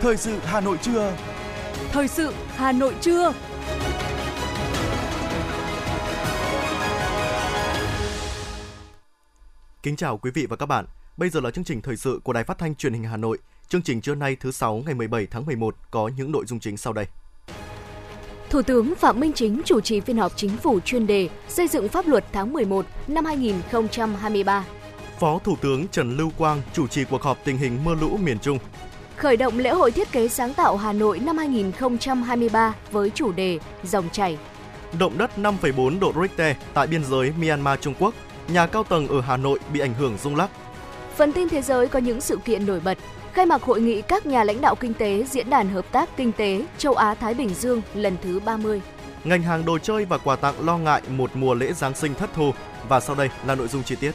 Thời sự Hà Nội trưa. Thời sự Hà Nội trưa. Kính chào quý vị và các bạn. Bây giờ là chương trình thời sự của Đài Phát thanh Truyền hình Hà Nội. Chương trình trưa nay thứ sáu ngày 17 tháng 11 có những nội dung chính sau đây. Thủ tướng Phạm Minh Chính chủ trì phiên họp chính phủ chuyên đề xây dựng pháp luật tháng 11 năm 2023. Phó Thủ tướng Trần Lưu Quang chủ trì cuộc họp tình hình mưa lũ miền Trung. Khởi động lễ hội thiết kế sáng tạo Hà Nội năm 2023 với chủ đề Dòng chảy. Động đất 5,4 độ Richter tại biên giới Myanmar Trung Quốc, nhà cao tầng ở Hà Nội bị ảnh hưởng rung lắc. Phần tin thế giới có những sự kiện nổi bật. Khai mạc hội nghị các nhà lãnh đạo kinh tế Diễn đàn Hợp tác Kinh tế Châu Á-Thái Bình Dương lần thứ 30. Ngành hàng đồ chơi và quà tặng lo ngại một mùa lễ Giáng sinh thất thu. Và sau đây là nội dung chi tiết.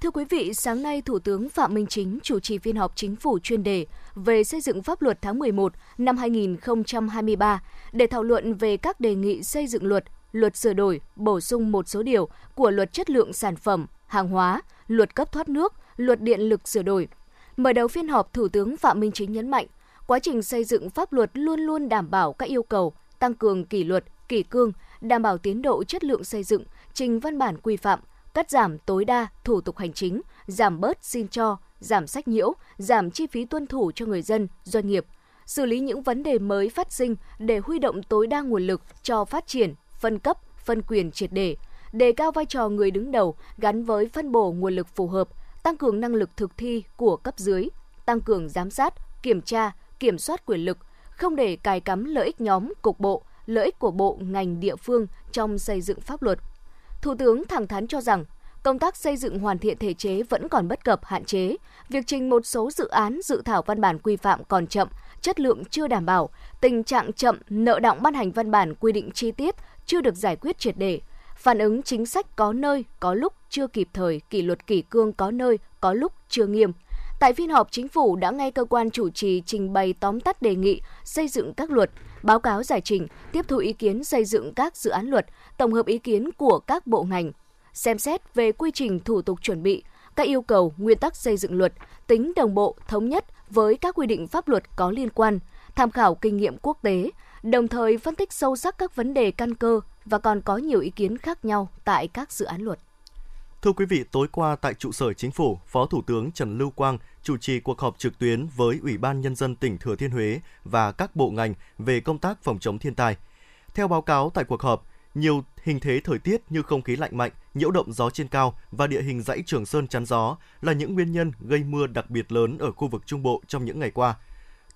Thưa quý vị, sáng nay Thủ tướng Phạm Minh Chính chủ trì phiên họp chính phủ chuyên đề về xây dựng pháp luật tháng 11 năm 2023 để thảo luận về các đề nghị xây dựng luật, luật sửa đổi, bổ sung một số điều của luật chất lượng sản phẩm, hàng hóa, luật cấp thoát nước, luật điện lực sửa đổi. Mở đầu phiên họp, Thủ tướng Phạm Minh Chính nhấn mạnh, quá trình xây dựng pháp luật luôn luôn đảm bảo các yêu cầu, tăng cường kỷ luật, kỷ cương, đảm bảo tiến độ chất lượng xây dựng, trình văn bản quy phạm, cắt giảm tối đa thủ tục hành chính, giảm bớt xin cho, giảm sách nhiễu, giảm chi phí tuân thủ cho người dân, doanh nghiệp, xử lý những vấn đề mới phát sinh để huy động tối đa nguồn lực cho phát triển, phân cấp, phân quyền triệt để, đề cao vai trò người đứng đầu gắn với phân bổ nguồn lực phù hợp, tăng cường năng lực thực thi của cấp dưới, tăng cường giám sát, kiểm tra, kiểm soát quyền lực, không để cài cắm lợi ích nhóm, cục bộ, lợi ích của bộ, ngành, địa phương trong xây dựng pháp luật. Thủ tướng thẳng thắn cho rằng, công tác xây dựng hoàn thiện thể chế vẫn còn bất cập, hạn chế. Việc trình một số dự án, dự thảo văn bản quy phạm còn chậm, chất lượng chưa đảm bảo, tình trạng chậm, nợ động ban hành văn bản quy định chi tiết chưa được giải quyết triệt để, phản ứng chính sách có nơi, có lúc chưa kịp thời, kỷ luật kỷ cương có nơi, có lúc chưa nghiêm. Tại phiên họp, chính phủ đã nghe cơ quan chủ trì trình bày tóm tắt đề nghị xây dựng các luật, báo cáo giải trình, tiếp thu ý kiến xây dựng các dự án luật, tổng hợp ý kiến của các bộ ngành, xem xét về quy trình thủ tục chuẩn bị, các yêu cầu, nguyên tắc xây dựng luật, tính đồng bộ, thống nhất với các quy định pháp luật có liên quan, tham khảo kinh nghiệm quốc tế, đồng thời phân tích sâu sắc các vấn đề căn cơ và còn có nhiều ý kiến khác nhau tại các dự án luật. Thưa quý vị, tối qua tại trụ sở chính phủ, Phó Thủ tướng Trần Lưu Quang chủ trì cuộc họp trực tuyến với Ủy ban Nhân dân tỉnh Thừa Thiên Huế và các bộ ngành về công tác phòng chống thiên tai. Theo báo cáo tại cuộc họp, nhiều hình thế thời tiết như không khí lạnh mạnh, nhiễu động gió trên cao và địa hình dãy Trường Sơn chắn gió là những nguyên nhân gây mưa đặc biệt lớn ở khu vực Trung Bộ trong những ngày qua.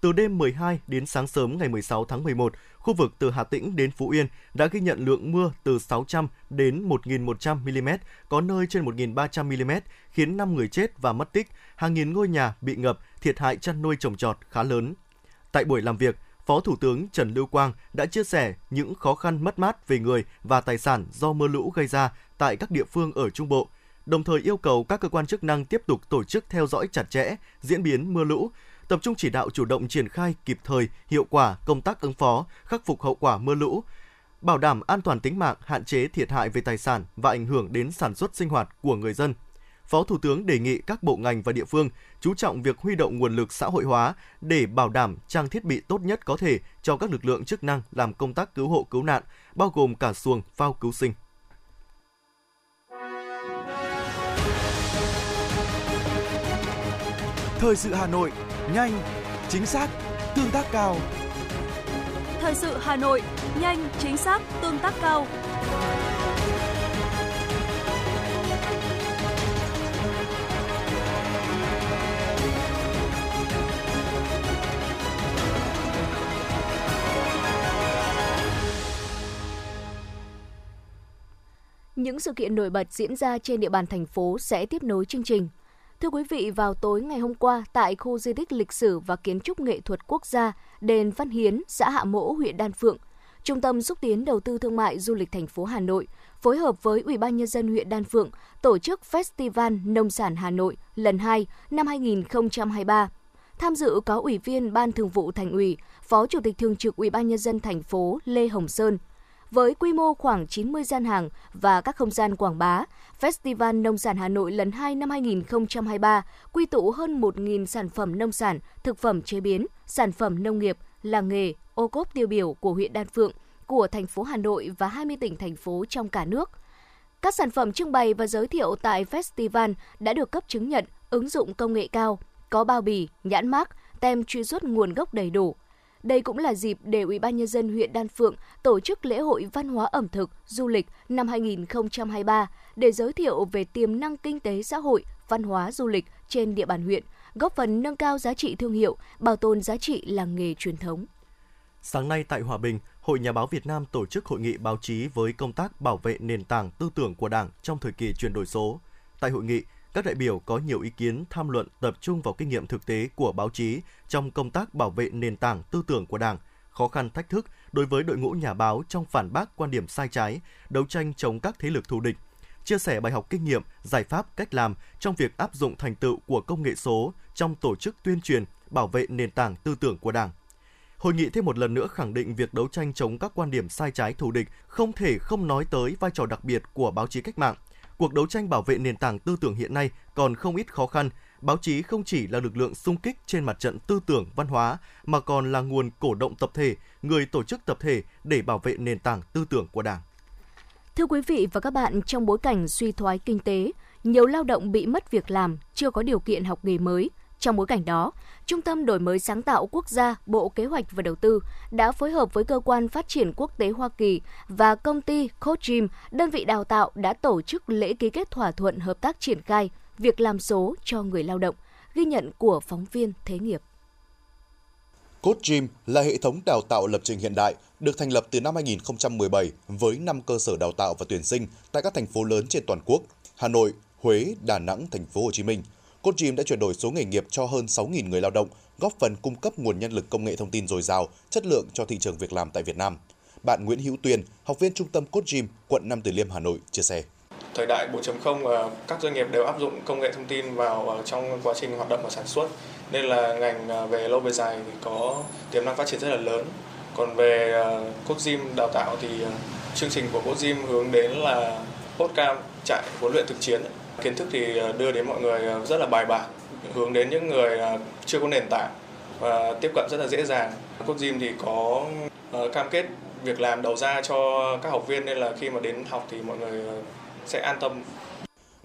Từ đêm 12 đến sáng sớm ngày 16 tháng 11, khu vực từ Hà Tĩnh đến Phú Yên đã ghi nhận lượng mưa từ 600 đến 1.100 mm, có nơi trên 1.300 mm, khiến 5 người chết và mất tích, hàng nghìn ngôi nhà bị ngập, thiệt hại chăn nuôi trồng trọt khá lớn. Tại buổi làm việc, Phó Thủ tướng Trần Lưu Quang đã chia sẻ những khó khăn mất mát về người và tài sản do mưa lũ gây ra tại các địa phương ở Trung Bộ, đồng thời yêu cầu các cơ quan chức năng tiếp tục tổ chức theo dõi chặt chẽ diễn biến mưa lũ, tập trung chỉ đạo chủ động triển khai kịp thời, hiệu quả công tác ứng phó, khắc phục hậu quả mưa lũ, bảo đảm an toàn tính mạng, hạn chế thiệt hại về tài sản và ảnh hưởng đến sản xuất sinh hoạt của người dân. Phó Thủ tướng đề nghị các bộ ngành và địa phương chú trọng việc huy động nguồn lực xã hội hóa để bảo đảm trang thiết bị tốt nhất có thể cho các lực lượng chức năng làm công tác cứu hộ cứu nạn, bao gồm cả xuồng phao cứu sinh. Thời sự Hà Nội, nhanh, chính xác, tương tác cao. Thời sự Hà Nội, nhanh, chính xác, tương tác cao. Những sự kiện nổi bật diễn ra trên địa bàn thành phố sẽ tiếp nối chương trình. Thưa quý vị, vào tối ngày hôm qua tại khu di tích lịch sử và kiến trúc nghệ thuật quốc gia đền Văn Hiến, xã Hạ Mỗ, huyện Đan Phượng, Trung tâm xúc tiến đầu tư thương mại du lịch thành phố Hà Nội phối hợp với Ủy ban nhân dân huyện Đan Phượng tổ chức Festival Nông sản Hà Nội lần 2 năm 2023. Tham dự có Ủy viên Ban Thường vụ Thành ủy, Phó Chủ tịch Thường trực Ủy ban nhân dân thành phố Lê Hồng Sơn, với quy mô khoảng 90 gian hàng và các không gian quảng bá. Festival Nông sản Hà Nội lần 2 năm 2023 quy tụ hơn 1.000 sản phẩm nông sản, thực phẩm chế biến, sản phẩm nông nghiệp, làng nghề, ô cốp tiêu biểu của huyện Đan Phượng, của thành phố Hà Nội và 20 tỉnh thành phố trong cả nước. Các sản phẩm trưng bày và giới thiệu tại festival đã được cấp chứng nhận ứng dụng công nghệ cao, có bao bì, nhãn mác, tem truy xuất nguồn gốc đầy đủ. Đây cũng là dịp để Ủy ban nhân dân huyện Đan Phượng tổ chức lễ hội văn hóa ẩm thực, du lịch năm 2023 để giới thiệu về tiềm năng kinh tế xã hội, văn hóa du lịch trên địa bàn huyện, góp phần nâng cao giá trị thương hiệu, bảo tồn giá trị làng nghề truyền thống. Sáng nay tại Hòa Bình, Hội Nhà báo Việt Nam tổ chức hội nghị báo chí với công tác bảo vệ nền tảng tư tưởng của Đảng trong thời kỳ chuyển đổi số. Tại hội nghị, các đại biểu có nhiều ý kiến tham luận tập trung vào kinh nghiệm thực tế của báo chí trong công tác bảo vệ nền tảng tư tưởng của Đảng, khó khăn thách thức đối với đội ngũ nhà báo trong phản bác quan điểm sai trái, đấu tranh chống các thế lực thù địch, chia sẻ bài học kinh nghiệm, giải pháp, cách làm trong việc áp dụng thành tựu của công nghệ số trong tổ chức tuyên truyền, bảo vệ nền tảng tư tưởng của Đảng. Hội nghị thêm một lần nữa khẳng định việc đấu tranh chống các quan điểm sai trái thù địch không thể không nói tới vai trò đặc biệt của báo chí cách mạng. Cuộc đấu tranh bảo vệ nền tảng tư tưởng hiện nay còn không ít khó khăn. Báo chí không chỉ là lực lượng sung kích trên mặt trận tư tưởng văn hóa mà còn là nguồn cổ động tập thể, người tổ chức tập thể để bảo vệ nền tảng tư tưởng của Đảng. Thưa quý vị và các bạn, trong bối cảnh suy thoái kinh tế, nhiều lao động bị mất việc làm, chưa có điều kiện học nghề mới. Trong bối cảnh đó, Trung tâm Đổi mới sáng tạo quốc gia, Bộ Kế hoạch và Đầu tư đã phối hợp với Cơ quan Phát triển Quốc tế Hoa Kỳ và công ty Coachim, đơn vị đào tạo đã tổ chức lễ ký kết thỏa thuận hợp tác triển khai việc làm số cho người lao động, ghi nhận của phóng viên Thế nghiệp. CodeGym là hệ thống đào tạo lập trình hiện đại được thành lập từ năm 2017 với 5 cơ sở đào tạo và tuyển sinh tại các thành phố lớn trên toàn quốc: Hà Nội, Huế, Đà Nẵng, thành phố Hồ Chí Minh. Coachim đã chuyển đổi số nghề nghiệp cho hơn 6.000 người lao động, góp phần cung cấp nguồn nhân lực công nghệ thông tin dồi dào, chất lượng cho thị trường việc làm tại Việt Nam. Bạn Nguyễn Hữu Tuyền, học viên trung tâm Coachim, quận Nam Từ Liêm, Hà Nội chia sẻ. Thời đại 4.0 ờ, các doanh nghiệp đều áp dụng công nghệ thông tin vào ờ, trong quá trình hoạt động và sản xuất nên là ngành ờ, về lâu về dài thì có tiềm năng phát triển rất là lớn. Còn về Cốt Coachim đào tạo thì chương trình của Coachim hướng đến là podcast chạy huấn luyện thực chiến Kiến thức thì ờ, đưa đến mọi người ờ, rất là bài bản, hướng đến những người ờ, chưa có nền tảng và tiếp cận rất là dễ dàng. Cốt Gym thì có cam kết việc làm đầu ra cho các học viên nên là khi mà đến học thì mọi người sẽ an tâm.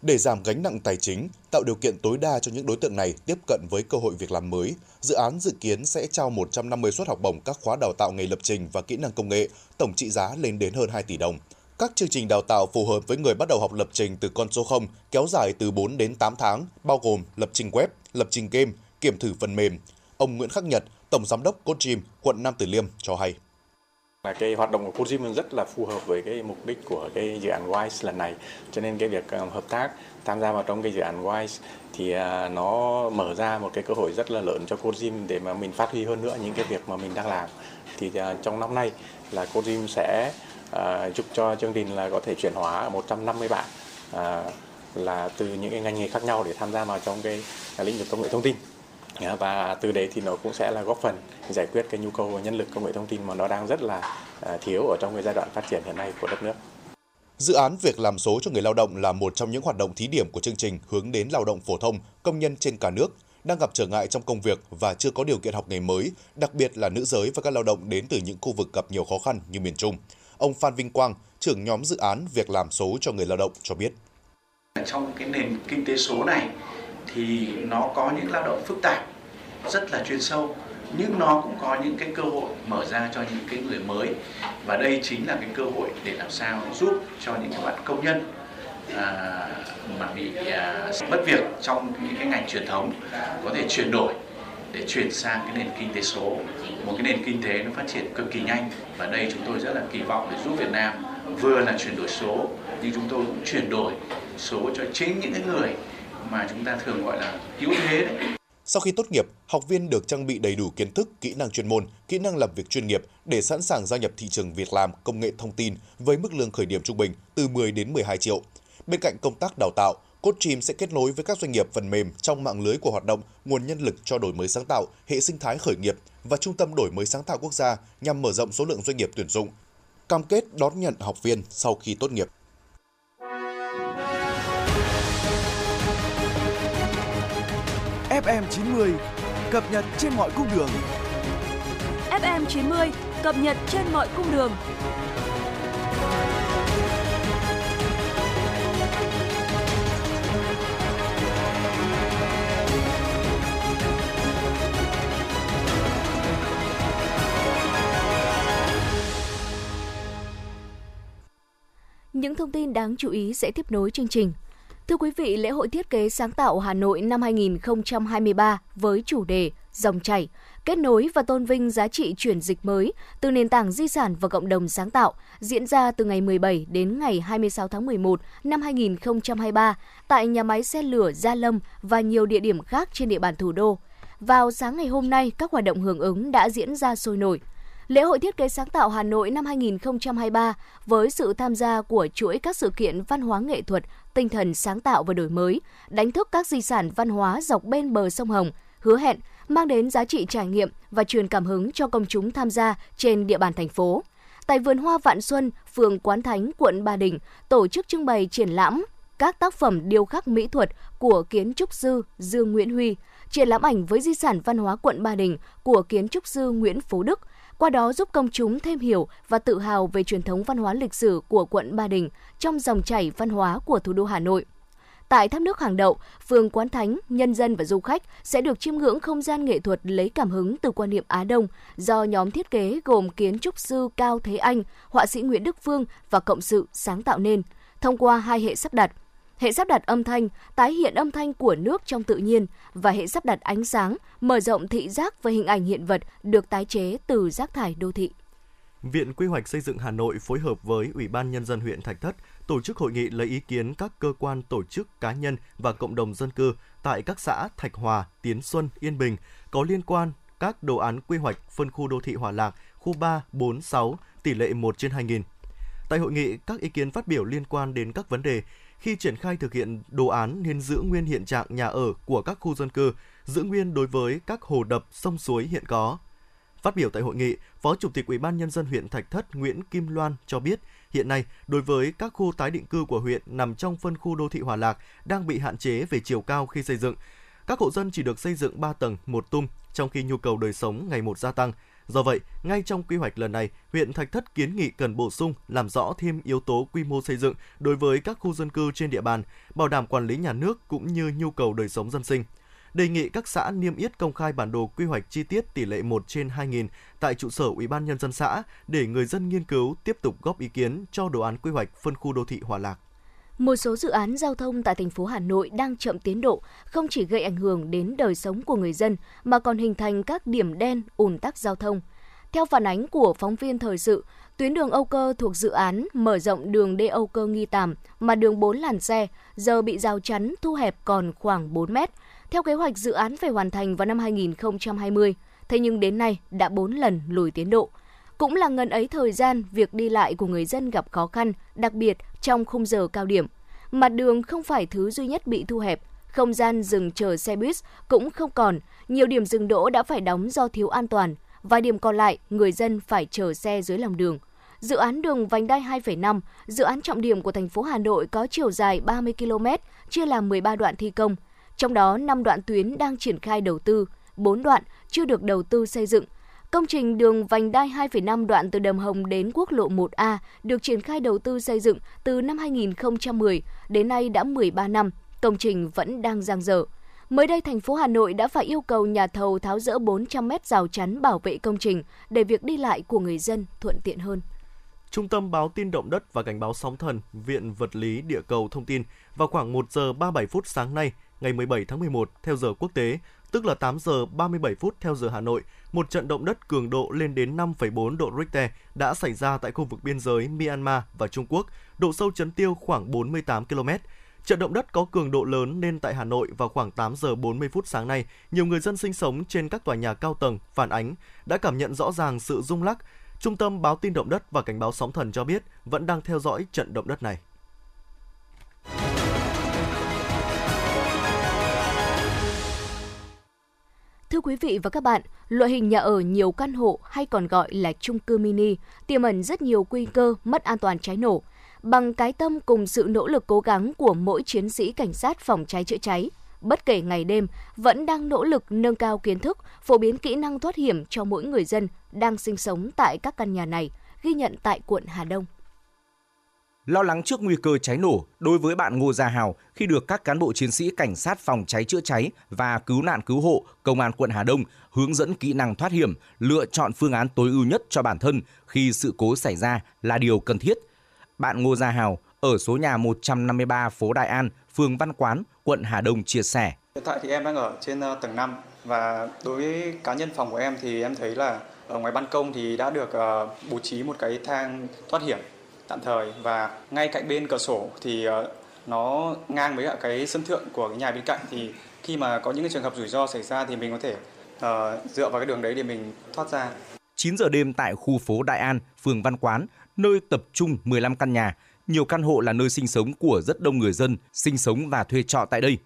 Để giảm gánh nặng tài chính, tạo điều kiện tối đa cho những đối tượng này tiếp cận với cơ hội việc làm mới, dự án dự kiến sẽ trao 150 suất học bổng các khóa đào tạo nghề lập trình và kỹ năng công nghệ, tổng trị giá lên đến hơn 2 tỷ đồng. Các chương trình đào tạo phù hợp với người bắt đầu học lập trình từ con số 0 kéo dài từ 4 đến 8 tháng, bao gồm lập trình web, lập trình game, kiểm thử phần mềm. Ông Nguyễn Khắc Nhật, Tổng Giám đốc Codegym, quận Nam Từ Liêm cho hay. Là cái hoạt động của Codegym rất là phù hợp với cái mục đích của cái dự án WISE lần này. Cho nên cái việc ờ, hợp tác tham gia vào trong cái dự án WISE thì ờ, nó mở ra một cái cơ hội rất là lớn cho Codegym để mà mình phát huy hơn nữa những cái việc mà mình đang làm. Thì ờ, trong năm nay là Codegym sẽ à, giúp cho chương trình là có thể chuyển hóa 150 bạn à, là từ những cái ngành nghề khác nhau để tham gia vào trong cái, lĩnh vực công nghệ thông tin và từ đấy thì nó cũng sẽ là góp phần giải quyết cái nhu cầu nhân lực công nghệ thông tin mà nó đang rất là à, thiếu ở trong cái giai đoạn phát triển hiện nay của đất nước. Dự án việc làm số cho người lao động là một trong những hoạt động thí điểm của chương trình hướng đến lao động phổ thông, công nhân trên cả nước đang gặp trở ngại trong công việc và chưa có điều kiện học nghề mới, đặc biệt là nữ giới và các lao động đến từ những khu vực gặp nhiều khó khăn như miền Trung. Ông Phan Vinh Quang, trưởng nhóm dự án việc làm số cho người lao động cho biết. Trong cái nền kinh tế số này thì nó có những lao động phức tạp, rất là chuyên sâu nhưng nó cũng có những cái cơ hội mở ra cho những cái người mới và đây chính là cái cơ hội để làm sao giúp cho những các bạn công nhân à, mà bị à, mất việc trong những cái ngành truyền thống có thể chuyển đổi để chuyển sang cái nền kinh tế số một cái nền kinh tế nó phát triển cực kỳ nhanh và đây chúng tôi rất là kỳ vọng để giúp Việt Nam vừa là chuyển đổi số nhưng chúng tôi cũng chuyển đổi số cho chính những cái người mà chúng ta thường gọi là yếu thế đấy. Sau khi tốt nghiệp, học viên được trang bị đầy đủ kiến thức, kỹ năng chuyên môn, kỹ năng làm việc chuyên nghiệp để sẵn sàng gia nhập thị trường việc làm công nghệ thông tin với mức lương khởi điểm trung bình từ 10 đến 12 triệu. Bên cạnh công tác đào tạo, Coachim sẽ kết nối với các doanh nghiệp phần mềm trong mạng lưới của hoạt động nguồn nhân lực cho đổi mới sáng tạo, hệ sinh thái khởi nghiệp và Trung tâm đổi mới sáng tạo quốc gia nhằm mở rộng số lượng doanh nghiệp tuyển dụng. cam kết đón nhận học viên sau khi tốt nghiệp. FM 90 cập nhật trên mọi cung đường. FM 90 cập nhật trên mọi cung đường. Những thông tin đáng chú ý sẽ tiếp nối chương trình. Thưa quý vị, lễ hội thiết kế sáng tạo Hà Nội năm 2023 với chủ đề Dòng chảy, kết nối và tôn vinh giá trị chuyển dịch mới từ nền tảng di sản và cộng đồng sáng tạo diễn ra từ ngày 17 đến ngày 26 tháng 11 năm 2023 tại nhà máy xe lửa Gia Lâm và nhiều địa điểm khác trên địa bàn thủ đô. Vào sáng ngày hôm nay, các hoạt động hưởng ứng đã diễn ra sôi nổi. Lễ hội thiết kế sáng tạo Hà Nội năm 2023 với sự tham gia của chuỗi các sự kiện văn hóa nghệ thuật, tinh thần sáng tạo và đổi mới, đánh thức các di sản văn hóa dọc bên bờ sông Hồng, hứa hẹn mang đến giá trị trải nghiệm và truyền cảm hứng cho công chúng tham gia trên địa bàn thành phố. Tại vườn hoa Vạn Xuân, phường Quán Thánh, quận Ba Đình, tổ chức trưng bày triển lãm các tác phẩm điêu khắc mỹ thuật của kiến trúc sư Dương Nguyễn Huy, triển lãm ảnh với di sản văn hóa quận Ba Đình của kiến trúc sư Nguyễn Phú Đức, qua đó giúp công chúng thêm hiểu và tự hào về truyền thống văn hóa lịch sử của quận Ba Đình trong dòng chảy văn hóa của thủ đô Hà Nội. Tại tháp nước Hàng Đậu, phường Quán Thánh, nhân dân và du khách sẽ được chiêm ngưỡng không gian nghệ thuật lấy cảm hứng từ quan niệm Á Đông do nhóm thiết kế gồm kiến trúc sư Cao Thế Anh, họa sĩ Nguyễn Đức Phương và cộng sự sáng tạo nên thông qua hai hệ sắp đặt hệ sắp đặt âm thanh, tái hiện âm thanh của nước trong tự nhiên và hệ sắp đặt ánh sáng, mở rộng thị giác và hình ảnh hiện vật được tái chế từ rác thải đô thị. Viện Quy hoạch xây dựng Hà Nội phối hợp với Ủy ban Nhân dân huyện Thạch Thất tổ chức hội nghị lấy ý kiến các cơ quan tổ chức cá nhân và cộng đồng dân cư tại các xã Thạch Hòa, Tiến Xuân, Yên Bình có liên quan các đồ án quy hoạch phân khu đô thị Hòa Lạc, khu 3, 4, 6, tỷ lệ 1 trên 2.000. Tại hội nghị, các ý kiến phát biểu liên quan đến các vấn đề khi triển khai thực hiện đồ án nên giữ nguyên hiện trạng nhà ở của các khu dân cư, giữ nguyên đối với các hồ đập, sông suối hiện có. Phát biểu tại hội nghị, Phó Chủ tịch Ủy ban nhân dân huyện Thạch Thất Nguyễn Kim Loan cho biết, hiện nay đối với các khu tái định cư của huyện nằm trong phân khu đô thị Hòa Lạc đang bị hạn chế về chiều cao khi xây dựng. Các hộ dân chỉ được xây dựng 3 tầng, một tung, trong khi nhu cầu đời sống ngày một gia tăng. Do vậy, ngay trong quy hoạch lần này, huyện Thạch Thất kiến nghị cần bổ sung làm rõ thêm yếu tố quy mô xây dựng đối với các khu dân cư trên địa bàn, bảo đảm quản lý nhà nước cũng như nhu cầu đời sống dân sinh. Đề nghị các xã niêm yết công khai bản đồ quy hoạch chi tiết tỷ lệ 1 trên 2.000 tại trụ sở Ủy ban nhân dân xã để người dân nghiên cứu tiếp tục góp ý kiến cho đồ án quy hoạch phân khu đô thị Hòa Lạc. Một số dự án giao thông tại thành phố Hà Nội đang chậm tiến độ, không chỉ gây ảnh hưởng đến đời sống của người dân mà còn hình thành các điểm đen ùn tắc giao thông. Theo phản ánh của phóng viên thời sự, tuyến đường Âu Cơ thuộc dự án mở rộng đường D Âu Cơ Nghi Tàm mà đường 4 làn xe giờ bị rào chắn thu hẹp còn khoảng 4 mét. Theo kế hoạch dự án phải hoàn thành vào năm 2020, thế nhưng đến nay đã 4 lần lùi tiến độ. Cũng là ngần ấy thời gian việc đi lại của người dân gặp khó khăn, đặc biệt trong khung giờ cao điểm. Mặt đường không phải thứ duy nhất bị thu hẹp, không gian dừng chờ xe buýt cũng không còn, nhiều điểm dừng đỗ đã phải đóng do thiếu an toàn, vài điểm còn lại người dân phải chờ xe dưới lòng đường. Dự án đường vành đai 2,5, dự án trọng điểm của thành phố Hà Nội có chiều dài 30 km, chia làm 13 đoạn thi công. Trong đó 5 đoạn tuyến đang triển khai đầu tư, 4 đoạn chưa được đầu tư xây dựng, Công trình đường vành đai 2,5 đoạn từ Đầm Hồng đến quốc lộ 1A được triển khai đầu tư xây dựng từ năm 2010 đến nay đã 13 năm, công trình vẫn đang giang dở. Mới đây, thành phố Hà Nội đã phải yêu cầu nhà thầu tháo rỡ 400 mét rào chắn bảo vệ công trình để việc đi lại của người dân thuận tiện hơn. Trung tâm báo tin động đất và cảnh báo sóng thần, Viện Vật lý Địa cầu thông tin vào khoảng 1 giờ 37 phút sáng nay, ngày 17 tháng 11 theo giờ quốc tế, tức là 8 giờ 37 phút theo giờ Hà Nội, một trận động đất cường độ lên đến 5,4 độ Richter đã xảy ra tại khu vực biên giới Myanmar và Trung Quốc, độ sâu chấn tiêu khoảng 48 km. Trận động đất có cường độ lớn nên tại Hà Nội vào khoảng 8 giờ 40 phút sáng nay, nhiều người dân sinh sống trên các tòa nhà cao tầng phản ánh đã cảm nhận rõ ràng sự rung lắc. Trung tâm báo tin động đất và cảnh báo sóng thần cho biết vẫn đang theo dõi trận động đất này. Thưa quý vị và các bạn, loại hình nhà ở nhiều căn hộ hay còn gọi là chung cư mini tiềm ẩn rất nhiều nguy cơ mất an toàn cháy nổ. Bằng cái tâm cùng sự nỗ lực cố gắng của mỗi chiến sĩ cảnh sát phòng cháy chữa cháy, bất kể ngày đêm vẫn đang nỗ lực nâng cao kiến thức, phổ biến kỹ năng thoát hiểm cho mỗi người dân đang sinh sống tại các căn nhà này, ghi nhận tại quận Hà Đông. Lo lắng trước nguy cơ cháy nổ đối với bạn Ngô Gia Hào khi được các cán bộ chiến sĩ cảnh sát phòng cháy chữa cháy và cứu nạn cứu hộ công an quận Hà Đông hướng dẫn kỹ năng thoát hiểm, lựa chọn phương án tối ưu nhất cho bản thân khi sự cố xảy ra là điều cần thiết. Bạn Ngô Gia Hào ở số nhà 153 phố Đại An, phường Văn Quán, quận Hà Đông chia sẻ. Hiện tại thì em đang ở trên ờ, tầng 5 và đối với cá nhân phòng của em thì em thấy là ở ngoài ban công thì đã được ờ, bố trí một cái thang thoát hiểm tạm thời và ngay cạnh bên cửa sổ thì ờ, nó ngang với cái sân thượng của cái nhà bên cạnh thì khi mà có những cái trường hợp rủi ro xảy ra thì mình có thể uh, dựa vào cái đường đấy để mình thoát ra. 9 giờ đêm tại khu phố Đại An, phường Văn Quán, nơi tập trung 15 căn nhà, nhiều căn hộ là nơi sinh sống của rất đông người dân sinh sống và thuê trọ tại đây.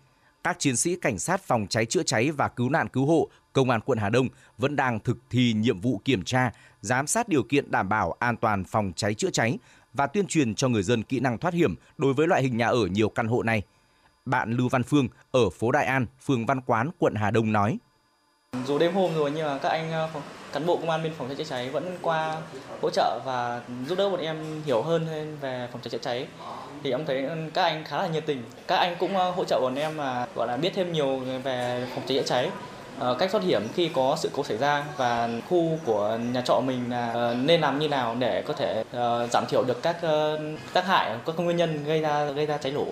Các chiến sĩ cảnh sát phòng cháy chữa cháy và cứu nạn cứu hộ Công an quận Hà Đông vẫn đang thực thi nhiệm vụ kiểm tra, giám sát điều kiện đảm bảo an toàn phòng cháy chữa cháy và tuyên truyền cho người dân kỹ năng thoát hiểm đối với loại hình nhà ở nhiều căn hộ này. Bạn Lưu Văn Phương ở phố Đại An, phường Văn Quán, quận Hà Đông nói. Dù đêm hôm rồi nhưng mà các anh ờ, cán bộ công an bên phòng cháy chữa cháy vẫn qua hỗ trợ và giúp đỡ bọn em hiểu hơn về phòng cháy chữa cháy thì em thấy ừ, các anh khá là nhiệt tình các anh cũng ờ, hỗ trợ bọn em mà gọi là biết thêm nhiều về phòng cháy chữa cháy Ờ, cách thoát hiểm khi có sự cố xảy ra và khu của nhà trọ mình là ờ, nên làm như nào để có thể ờ, giảm thiểu được các tác hại các nguyên nhân gây ra gây ra cháy nổ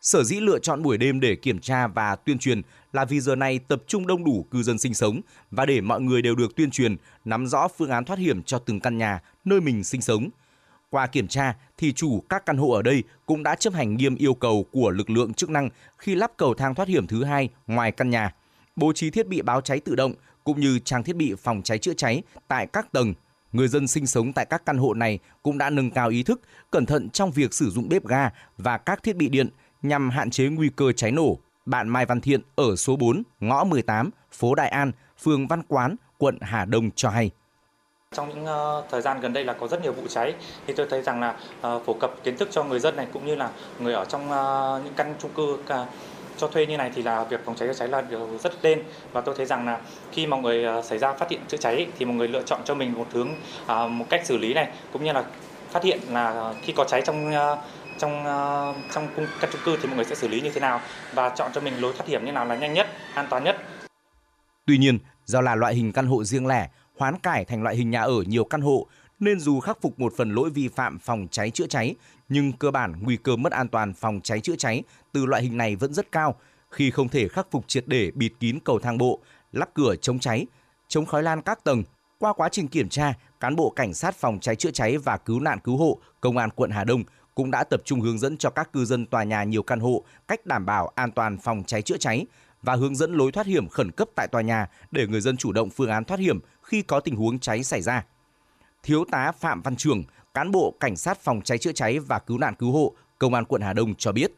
Sở dĩ lựa chọn buổi đêm để kiểm tra và tuyên truyền là vì giờ này tập trung đông đủ cư dân sinh sống và để mọi người đều được tuyên truyền, nắm rõ phương án thoát hiểm cho từng căn nhà nơi mình sinh sống. Qua kiểm tra thì chủ các căn hộ ở đây cũng đã chấp hành nghiêm yêu cầu của lực lượng chức năng khi lắp cầu thang thoát hiểm thứ hai ngoài căn nhà, bố trí thiết bị báo cháy tự động cũng như trang thiết bị phòng cháy chữa cháy tại các tầng. Người dân sinh sống tại các căn hộ này cũng đã nâng cao ý thức, cẩn thận trong việc sử dụng bếp ga và các thiết bị điện nhằm hạn chế nguy cơ cháy nổ. Bạn Mai Văn Thiện ở số 4, ngõ 18, phố Đại An, phường Văn Quán, quận Hà Đông cho hay. Trong những uh, thời gian gần đây là có rất nhiều vụ cháy thì tôi thấy rằng là uh, phổ cập kiến thức cho người dân này cũng như là người ở trong uh, những căn chung cư cho thuê như này thì là việc phòng cháy chữa cháy là điều rất lên và tôi thấy rằng là khi mọi người à, xảy ra phát hiện chữa cháy thì mọi người lựa chọn cho mình một hướng à, một cách xử lý này cũng như là phát hiện là khi có cháy trong à, trong trong căn chung cư thì mọi người sẽ xử lý như thế nào và chọn cho mình lối thoát hiểm như nào là nhanh nhất, an toàn nhất. Tuy nhiên, do là loại hình căn hộ riêng lẻ, hoán cải thành loại hình nhà ở nhiều căn hộ nên dù khắc phục một phần lỗi vi phạm phòng cháy chữa cháy, nhưng cơ bản nguy cơ mất an toàn phòng cháy chữa cháy từ loại hình này vẫn rất cao khi không thể khắc phục triệt để bịt kín cầu thang bộ, lắp cửa chống cháy, chống khói lan các tầng. Qua quá trình kiểm tra, cán bộ cảnh sát phòng cháy chữa cháy và cứu nạn cứu hộ công an quận Hà Đông cũng đã tập trung hướng dẫn cho các cư dân tòa nhà nhiều căn hộ cách đảm bảo an toàn phòng cháy chữa cháy và hướng dẫn lối thoát hiểm khẩn cấp tại tòa nhà để người dân chủ động phương án thoát hiểm khi có tình huống cháy xảy ra. Thiếu tá Phạm Văn Trường, cán bộ cảnh sát phòng cháy chữa cháy và cứu nạn cứu hộ, công an quận Hà Đông cho biết.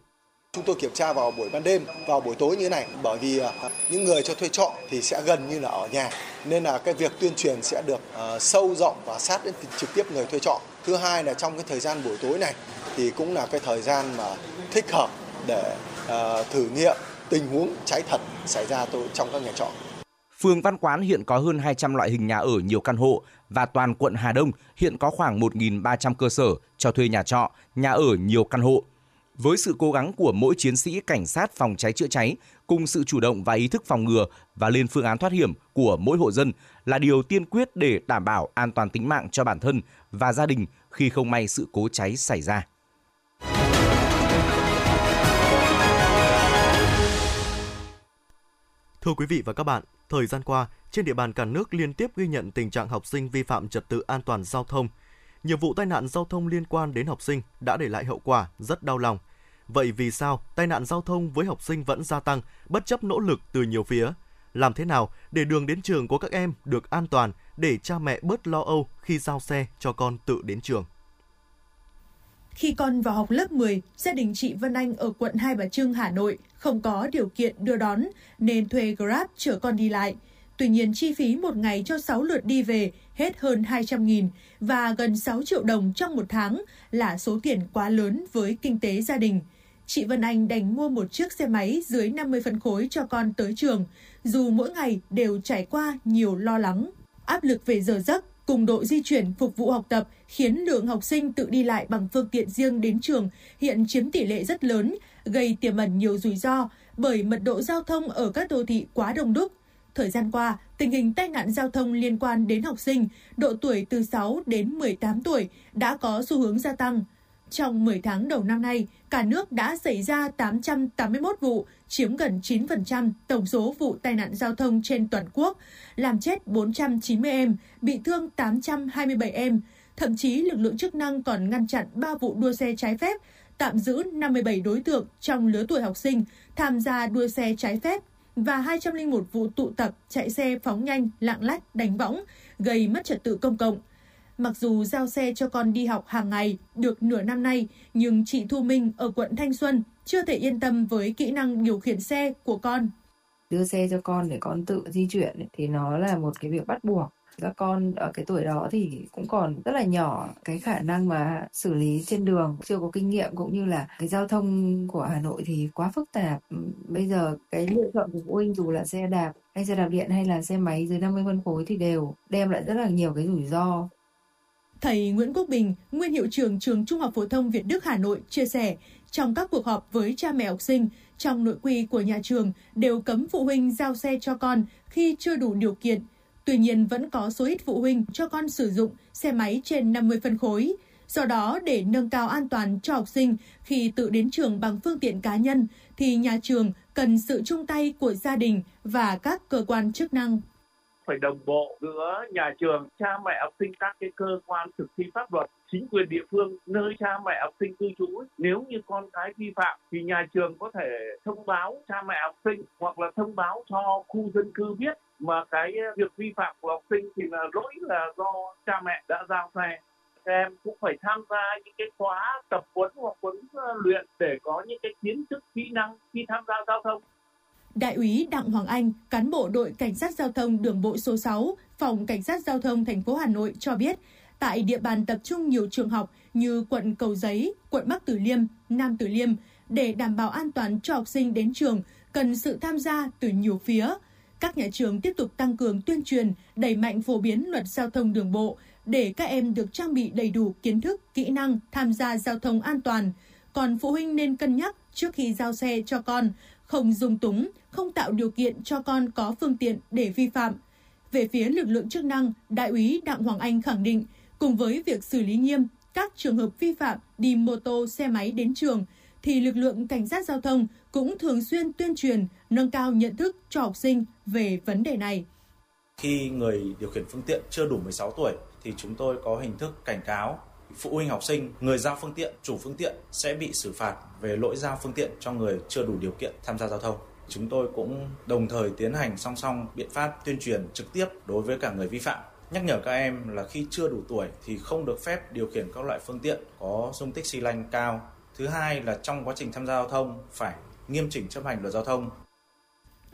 Chúng tôi kiểm tra vào buổi ban đêm, vào buổi tối như thế này bởi vì à, những người cho thuê trọ thì sẽ gần như là ở nhà nên là cái việc tuyên truyền sẽ được à, sâu rộng và sát đến trực tiếp người thuê trọ. Thứ hai là trong cái thời gian buổi tối này thì cũng là cái thời gian mà thích hợp để à, thử nghiệm tình huống cháy thật xảy ra trong các nhà trọ. Phường Văn Quán hiện có hơn 200 loại hình nhà ở nhiều căn hộ và toàn quận Hà Đông hiện có khoảng 1.300 cơ sở cho thuê nhà trọ, nhà ở nhiều căn hộ. Với sự cố gắng của mỗi chiến sĩ cảnh sát phòng cháy chữa cháy cùng sự chủ động và ý thức phòng ngừa và lên phương án thoát hiểm của mỗi hộ dân là điều tiên quyết để đảm bảo an toàn tính mạng cho bản thân và gia đình khi không may sự cố cháy xảy ra. Thưa quý vị và các bạn, thời gian qua, trên địa bàn cả nước liên tiếp ghi nhận tình trạng học sinh vi phạm trật tự an toàn giao thông. Nhiều vụ tai nạn giao thông liên quan đến học sinh đã để lại hậu quả rất đau lòng. Vậy vì sao tai nạn giao thông với học sinh vẫn gia tăng bất chấp nỗ lực từ nhiều phía? Làm thế nào để đường đến trường của các em được an toàn để cha mẹ bớt lo âu khi giao xe cho con tự đến trường? Khi con vào học lớp 10, gia đình chị Vân Anh ở quận Hai Bà Trưng, Hà Nội không có điều kiện đưa đón nên thuê Grab chở con đi lại. Tuy nhiên chi phí một ngày cho 6 lượt đi về hết hơn 200.000 và gần 6 triệu đồng trong một tháng là số tiền quá lớn với kinh tế gia đình. Chị Vân Anh đành mua một chiếc xe máy dưới 50 phân khối cho con tới trường, dù mỗi ngày đều trải qua nhiều lo lắng. Áp lực về giờ giấc cùng độ di chuyển phục vụ học tập khiến lượng học sinh tự đi lại bằng phương tiện riêng đến trường hiện chiếm tỷ lệ rất lớn, gây tiềm ẩn nhiều rủi ro bởi mật độ giao thông ở các đô thị quá đông đúc. Thời gian qua, tình hình tai nạn giao thông liên quan đến học sinh độ tuổi từ 6 đến 18 tuổi đã có xu hướng gia tăng. Trong 10 tháng đầu năm nay, cả nước đã xảy ra 881 vụ, chiếm gần 9% tổng số vụ tai nạn giao thông trên toàn quốc, làm chết 490 em, bị thương 827 em. Thậm chí lực lượng chức năng còn ngăn chặn 3 vụ đua xe trái phép, tạm giữ 57 đối tượng trong lứa tuổi học sinh tham gia đua xe trái phép và 201 vụ tụ tập chạy xe phóng nhanh, lạng lách, đánh võng, gây mất trật tự công cộng. Mặc dù giao xe cho con đi học hàng ngày được nửa năm nay, nhưng chị Thu Minh ở quận Thanh Xuân chưa thể yên tâm với kỹ năng điều khiển xe của con. Đưa xe cho con để con tự di chuyển thì nó là một cái việc bắt buộc. Các con ở cái tuổi đó thì cũng còn rất là nhỏ cái khả năng mà xử lý trên đường chưa có kinh nghiệm cũng như là cái giao thông của Hà Nội thì quá phức tạp. Bây giờ cái lựa chọn của phụ huynh dù là xe đạp hay xe đạp điện hay là xe máy dưới 50 phân khối thì đều đem lại rất là nhiều cái rủi ro. Thầy Nguyễn Quốc Bình, nguyên hiệu trưởng trường Trung học phổ thông Việt Đức Hà Nội chia sẻ, trong các cuộc họp với cha mẹ học sinh, trong nội quy của nhà trường đều cấm phụ huynh giao xe cho con khi chưa đủ điều kiện. Tuy nhiên vẫn có số ít phụ huynh cho con sử dụng xe máy trên 50 phân khối. Do đó, để nâng cao an toàn cho học sinh khi tự đến trường bằng phương tiện cá nhân, thì nhà trường cần sự chung tay của gia đình và các cơ quan chức năng phải đồng bộ giữa nhà trường, cha mẹ học sinh, các cái cơ quan thực thi pháp luật, chính quyền địa phương nơi cha mẹ học sinh cư trú. Nếu như con cái vi phạm thì nhà trường có thể thông báo cha mẹ học sinh hoặc là thông báo cho khu dân cư biết mà cái việc vi phạm của học sinh thì là lỗi là do cha mẹ đã giao xe các em cũng phải tham gia những cái khóa tập huấn hoặc huấn luyện để có những cái kiến thức kỹ năng khi tham gia giao thông Đại úy Đặng Hoàng Anh, cán bộ đội cảnh sát giao thông đường bộ số 6, phòng cảnh sát giao thông thành phố Hà Nội cho biết, tại địa bàn tập trung nhiều trường học như quận Cầu Giấy, quận Bắc Từ Liêm, Nam Từ Liêm để đảm bảo an toàn cho học sinh đến trường cần sự tham gia từ nhiều phía. Các nhà trường tiếp tục tăng cường tuyên truyền, đẩy mạnh phổ biến luật giao thông đường bộ để các em được trang bị đầy đủ kiến thức, kỹ năng tham gia giao thông an toàn. Còn phụ huynh nên cân nhắc trước khi giao xe cho con, không dung túng, không tạo điều kiện cho con có phương tiện để vi phạm. Về phía lực lượng chức năng, Đại úy Đặng Hoàng Anh khẳng định, cùng với việc xử lý nghiêm các trường hợp vi phạm đi mô tô, xe máy đến trường, thì lực lượng cảnh sát giao thông cũng thường xuyên tuyên truyền, nâng cao nhận thức cho học sinh về vấn đề này. Khi người điều khiển phương tiện chưa đủ 16 tuổi thì chúng tôi có hình thức cảnh cáo phụ huynh học sinh, người giao phương tiện, chủ phương tiện sẽ bị xử phạt về lỗi giao phương tiện cho người chưa đủ điều kiện tham gia giao thông. Chúng tôi cũng đồng thời tiến hành song song biện pháp tuyên truyền trực tiếp đối với cả người vi phạm nhắc nhở các em là khi chưa đủ tuổi thì không được phép điều khiển các loại phương tiện có dung tích xi lanh cao. Thứ hai là trong quá trình tham gia giao thông phải nghiêm chỉnh chấp hành luật giao thông.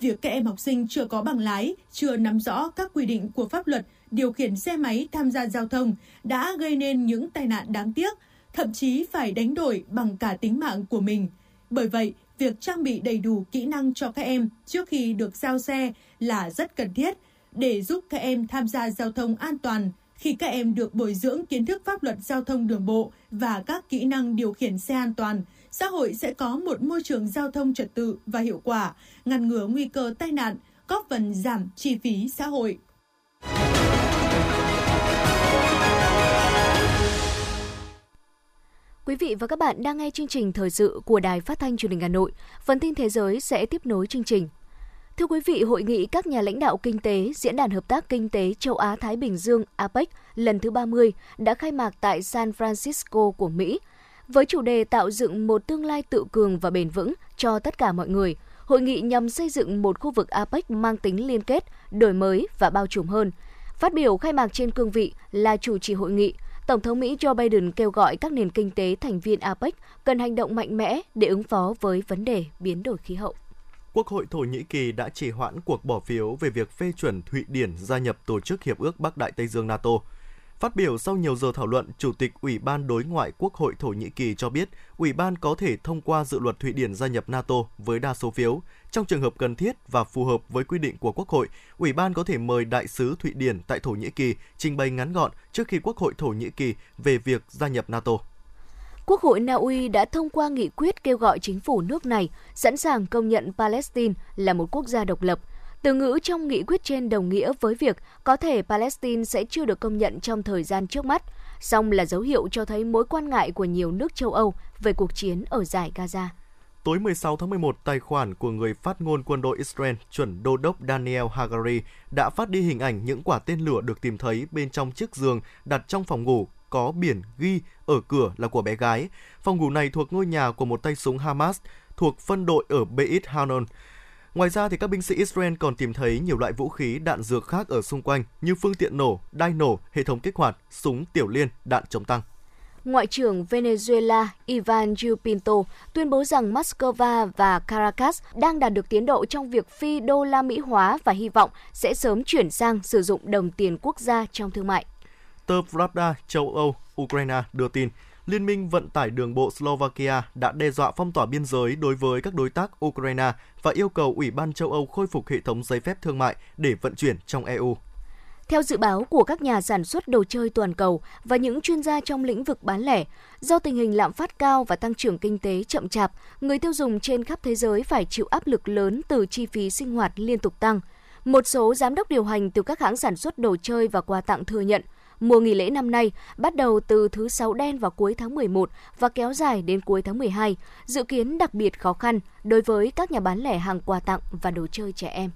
Việc các em học sinh chưa có bằng lái, chưa nắm rõ các quy định của pháp luật điều khiển xe máy tham gia giao thông đã gây nên những tai nạn đáng tiếc, thậm chí phải đánh đổi bằng cả tính mạng của mình. Bởi vậy, việc trang bị đầy đủ kỹ năng cho các em trước khi được giao xe là rất cần thiết để giúp các em tham gia giao thông an toàn. Khi các em được bồi dưỡng kiến thức pháp luật giao thông đường bộ và các kỹ năng điều khiển xe an toàn, xã hội sẽ có một môi trường giao thông trật tự và hiệu quả, ngăn ngừa nguy cơ tai nạn, góp phần giảm chi phí xã hội. Quý vị và các bạn đang nghe chương trình thời sự của Đài Phát thanh Truyền hình Hà Nội. Phần tin thế giới sẽ tiếp nối chương trình. Thưa quý vị, hội nghị các nhà lãnh đạo kinh tế Diễn đàn Hợp tác Kinh tế Châu Á-Thái Bình Dương APEC lần thứ 30 đã khai mạc tại San Francisco của Mỹ. Với chủ đề tạo dựng một tương lai tự cường và bền vững cho tất cả mọi người, hội nghị nhằm xây dựng một khu vực APEC mang tính liên kết, đổi mới và bao trùm hơn. Phát biểu khai mạc trên cương vị là chủ trì hội nghị, Tổng thống Mỹ Joe Biden kêu gọi các nền kinh tế thành viên APEC cần hành động mạnh mẽ để ứng phó với vấn đề biến đổi khí hậu. Quốc hội Thổ Nhĩ Kỳ đã trì hoãn cuộc bỏ phiếu về việc phê chuẩn Thụy Điển gia nhập Tổ chức Hiệp ước Bắc Đại Tây Dương NATO. Phát biểu sau nhiều giờ thảo luận, Chủ tịch Ủy ban Đối ngoại Quốc hội Thổ Nhĩ Kỳ cho biết Ủy ban có thể thông qua dự luật Thụy Điển gia nhập NATO với đa số phiếu. Trong trường hợp cần thiết và phù hợp với quy định của Quốc hội, Ủy ban có thể mời Đại sứ Thụy Điển tại Thổ Nhĩ Kỳ trình bày ngắn gọn trước khi Quốc hội Thổ Nhĩ Kỳ về việc gia nhập NATO. Quốc hội Na Uy đã thông qua nghị quyết kêu gọi chính phủ nước này sẵn sàng công nhận Palestine là một quốc gia độc lập. Từ ngữ trong nghị quyết trên đồng nghĩa với việc có thể Palestine sẽ chưa được công nhận trong thời gian trước mắt, song là dấu hiệu cho thấy mối quan ngại của nhiều nước châu Âu về cuộc chiến ở giải Gaza. Tối 16 tháng 11, tài khoản của người phát ngôn quân đội Israel, chuẩn đô đốc Daniel Hagari, đã phát đi hình ảnh những quả tên lửa được tìm thấy bên trong chiếc giường đặt trong phòng ngủ có biển ghi ở cửa là của bé gái. Phòng ngủ này thuộc ngôi nhà của một tay súng Hamas thuộc phân đội ở Beit Hanon. Ngoài ra thì các binh sĩ Israel còn tìm thấy nhiều loại vũ khí đạn dược khác ở xung quanh như phương tiện nổ, đai nổ, hệ thống kích hoạt, súng tiểu liên, đạn chống tăng. Ngoại trưởng Venezuela Ivan Pinto tuyên bố rằng Moscow và Caracas đang đạt được tiến độ trong việc phi đô la Mỹ hóa và hy vọng sẽ sớm chuyển sang sử dụng đồng tiền quốc gia trong thương mại. Tờ Pravda châu Âu Ukraine đưa tin Liên minh vận tải đường bộ Slovakia đã đe dọa phong tỏa biên giới đối với các đối tác Ukraine và yêu cầu Ủy ban châu Âu khôi phục hệ thống giấy phép thương mại để vận chuyển trong EU. Theo dự báo của các nhà sản xuất đồ chơi toàn cầu và những chuyên gia trong lĩnh vực bán lẻ, do tình hình lạm phát cao và tăng trưởng kinh tế chậm chạp, người tiêu dùng trên khắp thế giới phải chịu áp lực lớn từ chi phí sinh hoạt liên tục tăng. Một số giám đốc điều hành từ các hãng sản xuất đồ chơi và quà tặng thừa nhận – Mùa nghỉ lễ năm nay bắt đầu từ thứ Sáu đen vào cuối tháng 11 và kéo dài đến cuối tháng 12, dự kiến đặc biệt khó khăn đối với các nhà bán lẻ hàng quà tặng và đồ chơi trẻ em.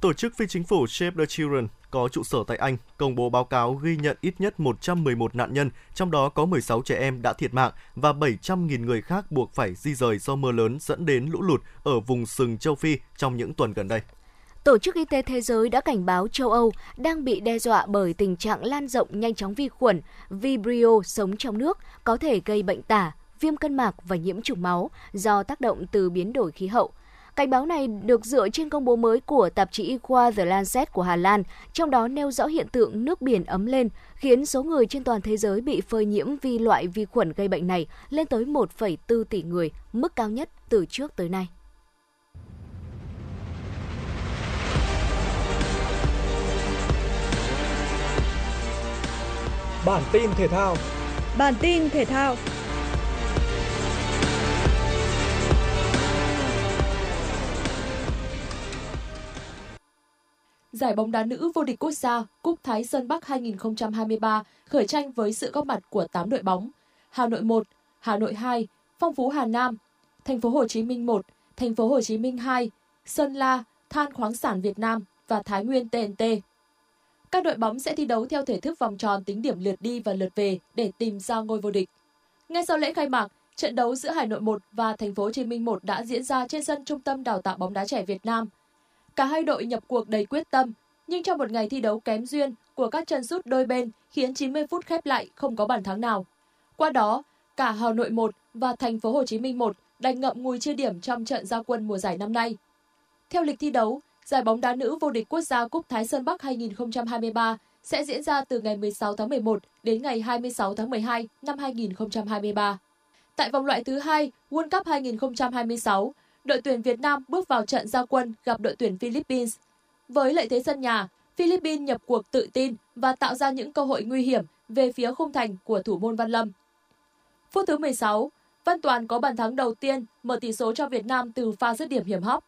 Tổ chức phi chính phủ Save the Children có trụ sở tại Anh công bố báo cáo ghi nhận ít nhất 111 nạn nhân, trong đó có 16 trẻ em đã thiệt mạng và 700.000 người khác buộc phải di rời do mưa lớn dẫn đến lũ lụt ở vùng sừng châu Phi trong những tuần gần đây. Tổ chức Y tế Thế giới đã cảnh báo châu Âu đang bị đe dọa bởi tình trạng lan rộng nhanh chóng vi khuẩn Vibrio sống trong nước có thể gây bệnh tả, viêm cân mạc và nhiễm trùng máu do tác động từ biến đổi khí hậu. Cảnh báo này được dựa trên công bố mới của tạp chí y khoa The Lancet của Hà Lan, trong đó nêu rõ hiện tượng nước biển ấm lên, khiến số người trên toàn thế giới bị phơi nhiễm vi loại vi khuẩn gây bệnh này lên tới 1,4 tỷ người, mức cao nhất từ trước tới nay. Bản tin thể thao. Bản tin thể thao. Giải bóng đá nữ vô địch quốc gia Cúp Thái Sơn Bắc 2023 khởi tranh với sự góp mặt của 8 đội bóng: Hà Nội 1, Hà Nội 2, Phong Phú Hà Nam, Thành phố Hồ Chí Minh 1, Thành phố Hồ Chí Minh 2, Sơn La, Than khoáng sản Việt Nam và Thái Nguyên TNT. Các đội bóng sẽ thi đấu theo thể thức vòng tròn tính điểm lượt đi và lượt về để tìm ra ngôi vô địch. Ngay sau lễ khai mạc, trận đấu giữa Hà Nội 1 và Thành phố Hồ Chí Minh 1 đã diễn ra trên sân Trung tâm Đào tạo bóng đá trẻ Việt Nam. Cả hai đội nhập cuộc đầy quyết tâm, nhưng trong một ngày thi đấu kém duyên của các chân sút đôi bên khiến 90 phút khép lại không có bàn thắng nào. Qua đó, cả Hà Nội 1 và Thành phố Hồ Chí Minh 1 đành ngậm ngùi chia điểm trong trận giao quân mùa giải năm nay. Theo lịch thi đấu, Giải bóng đá nữ vô địch quốc gia Cúp Thái Sơn Bắc 2023 sẽ diễn ra từ ngày 16 tháng 11 đến ngày 26 tháng 12 năm 2023. Tại vòng loại thứ hai World Cup 2026, đội tuyển Việt Nam bước vào trận giao quân gặp đội tuyển Philippines. Với lợi thế sân nhà, Philippines nhập cuộc tự tin và tạo ra những cơ hội nguy hiểm về phía khung thành của thủ môn Văn Lâm. Phút thứ 16, Văn Toàn có bàn thắng đầu tiên mở tỷ số cho Việt Nam từ pha dứt điểm hiểm hóc.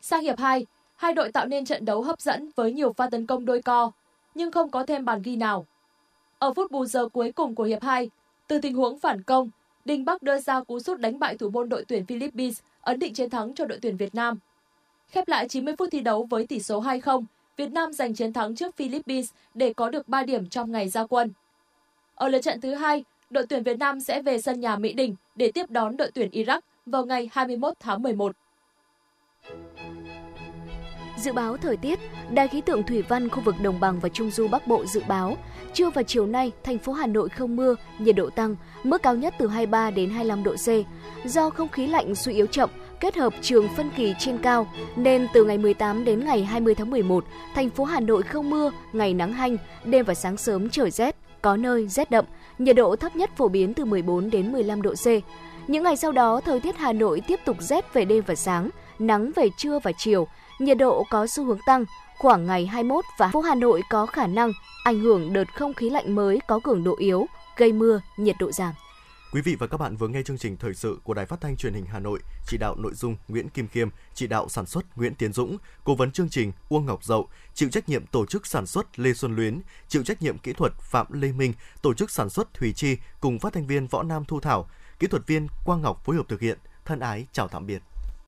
Sang hiệp 2, Hai đội tạo nên trận đấu hấp dẫn với nhiều pha tấn công đôi co, nhưng không có thêm bàn ghi nào. Ở phút bù giờ cuối cùng của hiệp 2, từ tình huống phản công, Đình Bắc đưa ra cú sút đánh bại thủ môn đội tuyển Philippines, ấn định chiến thắng cho đội tuyển Việt Nam. Khép lại 90 phút thi đấu với tỷ số 2-0, Việt Nam giành chiến thắng trước Philippines để có được 3 điểm trong ngày ra quân. Ở lượt trận thứ hai, đội tuyển Việt Nam sẽ về sân nhà Mỹ Đình để tiếp đón đội tuyển Iraq vào ngày 21 tháng 11. Dự báo thời tiết, Đài khí tượng thủy văn khu vực đồng bằng và trung du Bắc Bộ dự báo, trưa và chiều nay, thành phố Hà Nội không mưa, nhiệt độ tăng, mức cao nhất từ 23 đến 25 độ C. Do không khí lạnh suy yếu chậm, kết hợp trường phân kỳ trên cao nên từ ngày 18 đến ngày 20 tháng 11, thành phố Hà Nội không mưa, ngày nắng hanh, đêm và sáng sớm trời rét, có nơi rét đậm, nhiệt độ thấp nhất phổ biến từ 14 đến 15 độ C. Những ngày sau đó, thời tiết Hà Nội tiếp tục rét về đêm và sáng, nắng về trưa và chiều, nhiệt độ có xu hướng tăng. Khoảng ngày 21 và phố Hà Nội có khả năng ảnh hưởng đợt không khí lạnh mới có cường độ yếu, gây mưa, nhiệt độ giảm. Quý vị và các bạn vừa nghe chương trình thời sự của Đài Phát thanh Truyền hình Hà Nội, chỉ đạo nội dung Nguyễn Kim Khiêm, chỉ đạo sản xuất Nguyễn Tiến Dũng, cố vấn chương trình Uông Ngọc Dậu, chịu trách nhiệm tổ chức sản xuất Lê Xuân Luyến, chịu trách nhiệm kỹ thuật Phạm Lê Minh, tổ chức sản xuất Thùy Chi cùng phát thanh viên Võ Nam Thu Thảo, kỹ thuật viên Quang Ngọc phối hợp thực hiện. Thân ái chào tạm biệt.